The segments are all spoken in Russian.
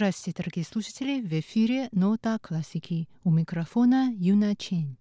Здравствуйте, дорогие слушатели! В эфире «Нота классики». У микрофона Юна Чен.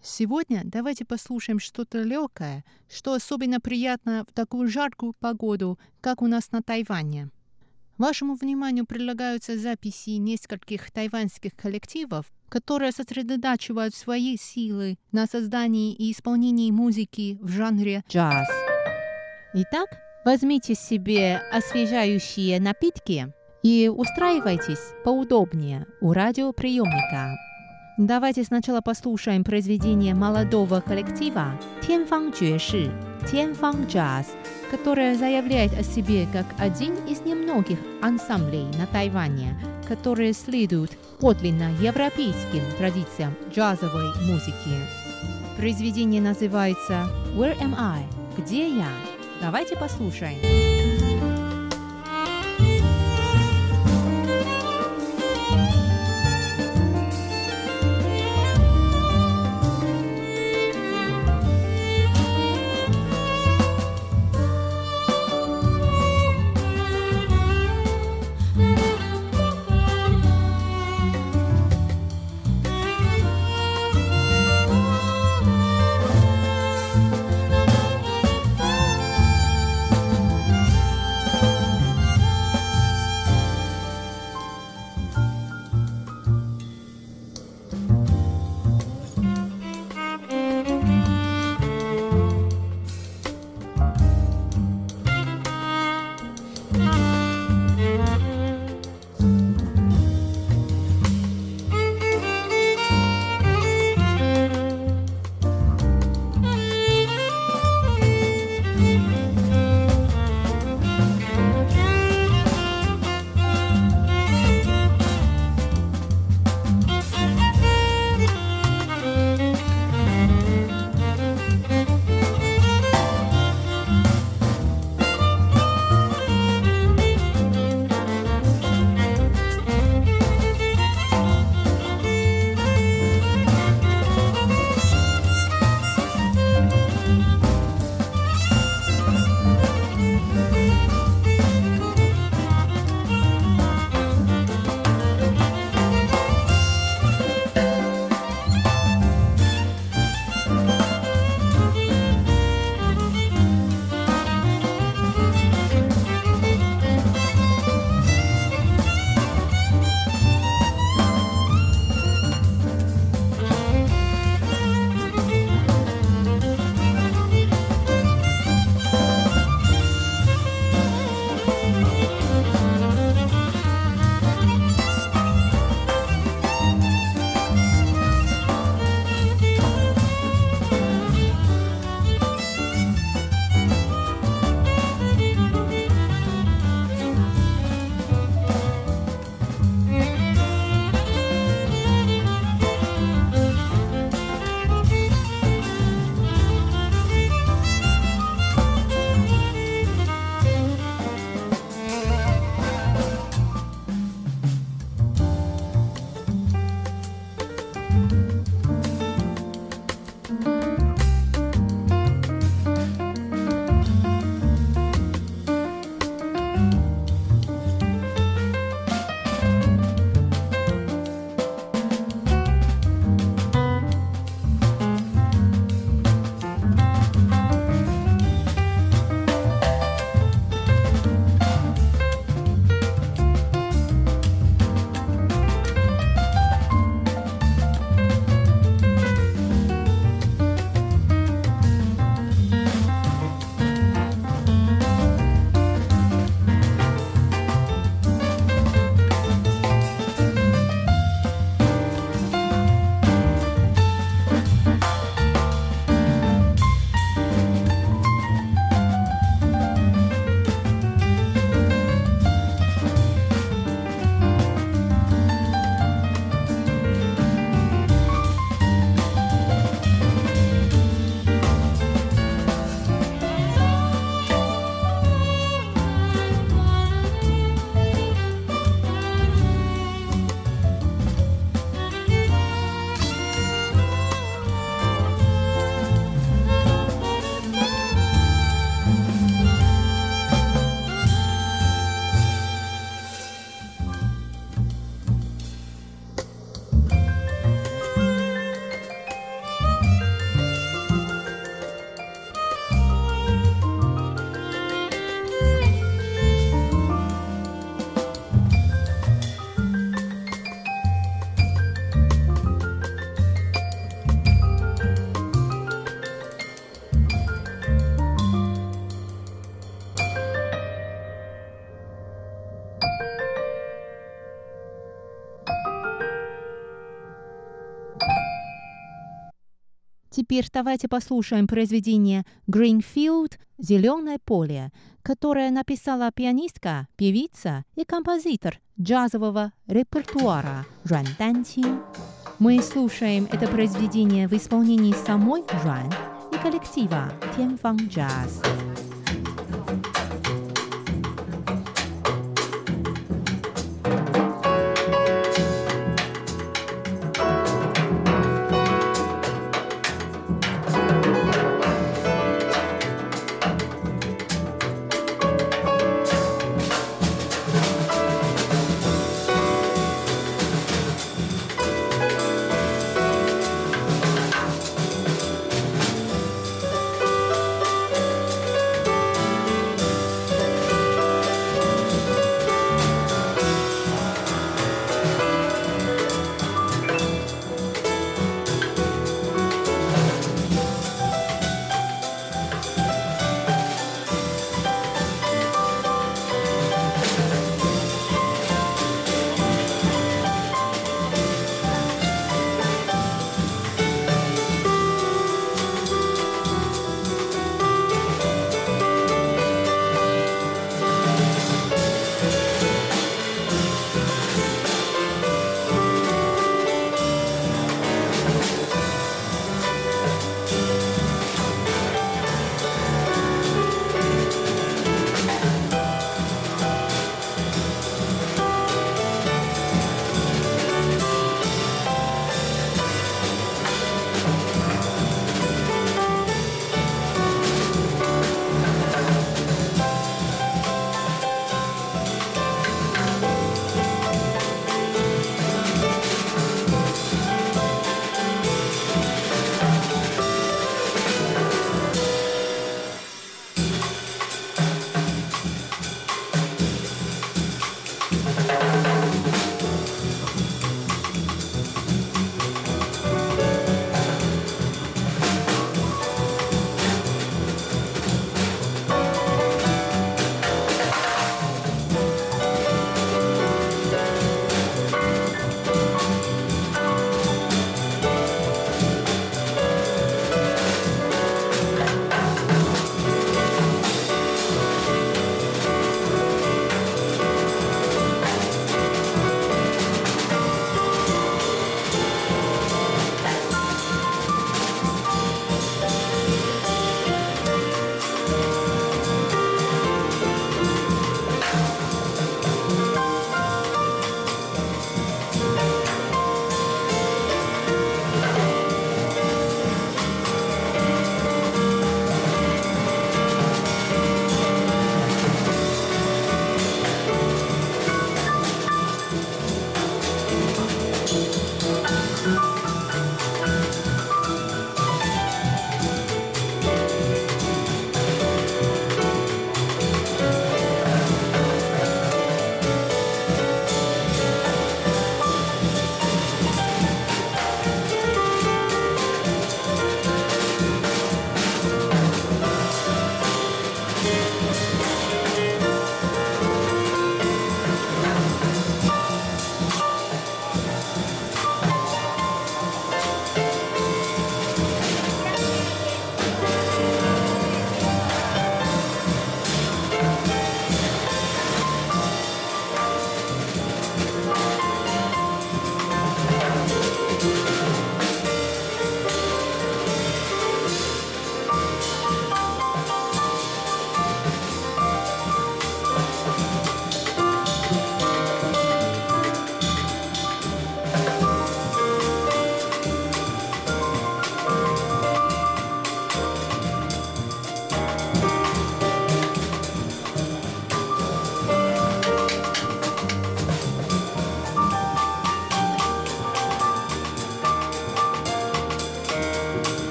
Сегодня давайте послушаем что-то легкое, что особенно приятно в такую жаркую погоду, как у нас на Тайване. Вашему вниманию предлагаются записи нескольких тайваньских коллективов, которые сосредотачивают свои силы на создании и исполнении музыки в жанре джаз. Итак, возьмите себе освежающие напитки – и устраивайтесь поудобнее у радиоприемника. Давайте сначала послушаем произведение молодого коллектива «Тянфан Джуэши» «Тянфан Джаз», которое заявляет о себе как один из немногих ансамблей на Тайване, которые следуют подлинно европейским традициям джазовой музыки. Произведение называется «Where am I?» «Где я?» Давайте послушаем. Теперь давайте послушаем произведение «Greenfield» «Зеленое поле», которое написала пианистка, певица и композитор джазового репертуара Жан Данчин. Мы слушаем это произведение в исполнении самой Жан и коллектива Тяньфан Джаз.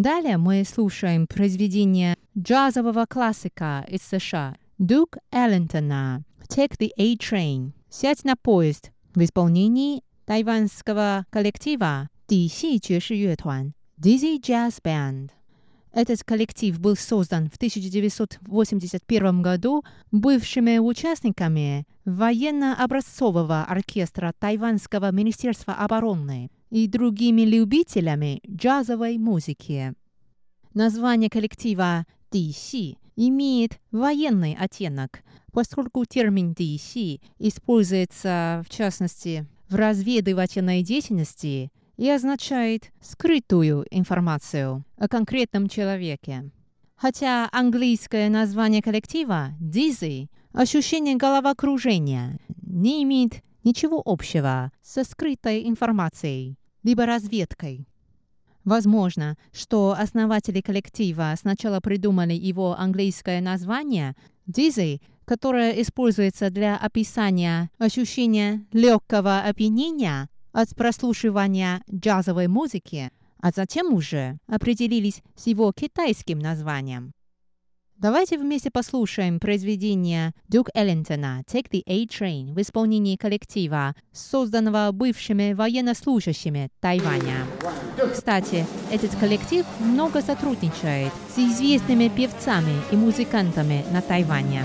Далее мы слушаем произведение джазового классика из США Дук Эллентона «Take the A-Train» «Сядь на поезд» в исполнении тайванского коллектива Дixi 爵士乐团 Dizzy Jazz Band. Этот коллектив был создан в 1981 году бывшими участниками военно-образцового оркестра Тайванского министерства обороны и другими любителями джазовой музыки. Название коллектива «Дixi» имеет военный оттенок, поскольку термин «Дixi» используется, в частности, в разведывательной деятельности и означает скрытую информацию о конкретном человеке. Хотя английское название коллектива «Dizzy» ощущение головокружения не имеет ничего общего со скрытой информацией, либо разведкой. Возможно, что основатели коллектива сначала придумали его английское название «Dizzy», которое используется для описания ощущения легкого опьянения от прослушивания джазовой музыки, а затем уже определились с его китайским названием. Давайте вместе послушаем произведение Дюк Эллентона «Take the A-Train» в исполнении коллектива, созданного бывшими военнослужащими Тайваня. Кстати, этот коллектив много сотрудничает с известными певцами и музыкантами на Тайване.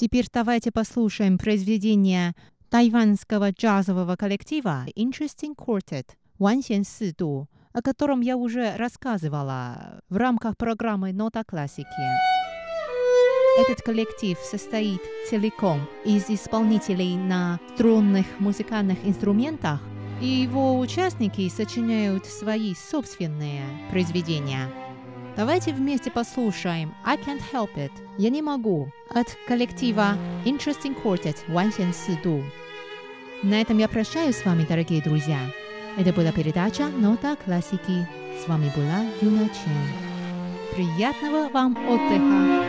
Теперь давайте послушаем произведение тайванского джазового коллектива Interesting Quartet Ван Сен Сиду, о котором я уже рассказывала в рамках программы «Нота классики». Этот коллектив состоит целиком из исполнителей на струнных музыкальных инструментах, и его участники сочиняют свои собственные произведения. Давайте вместе послушаем «I Can't Help It» «Я не могу» от коллектива Interesting Quartet Ван Сен Сиду. На этом я прощаюсь с вами, дорогие друзья. Это была передача «Нота классики». С вами была Юна Чен. Приятного вам отдыха!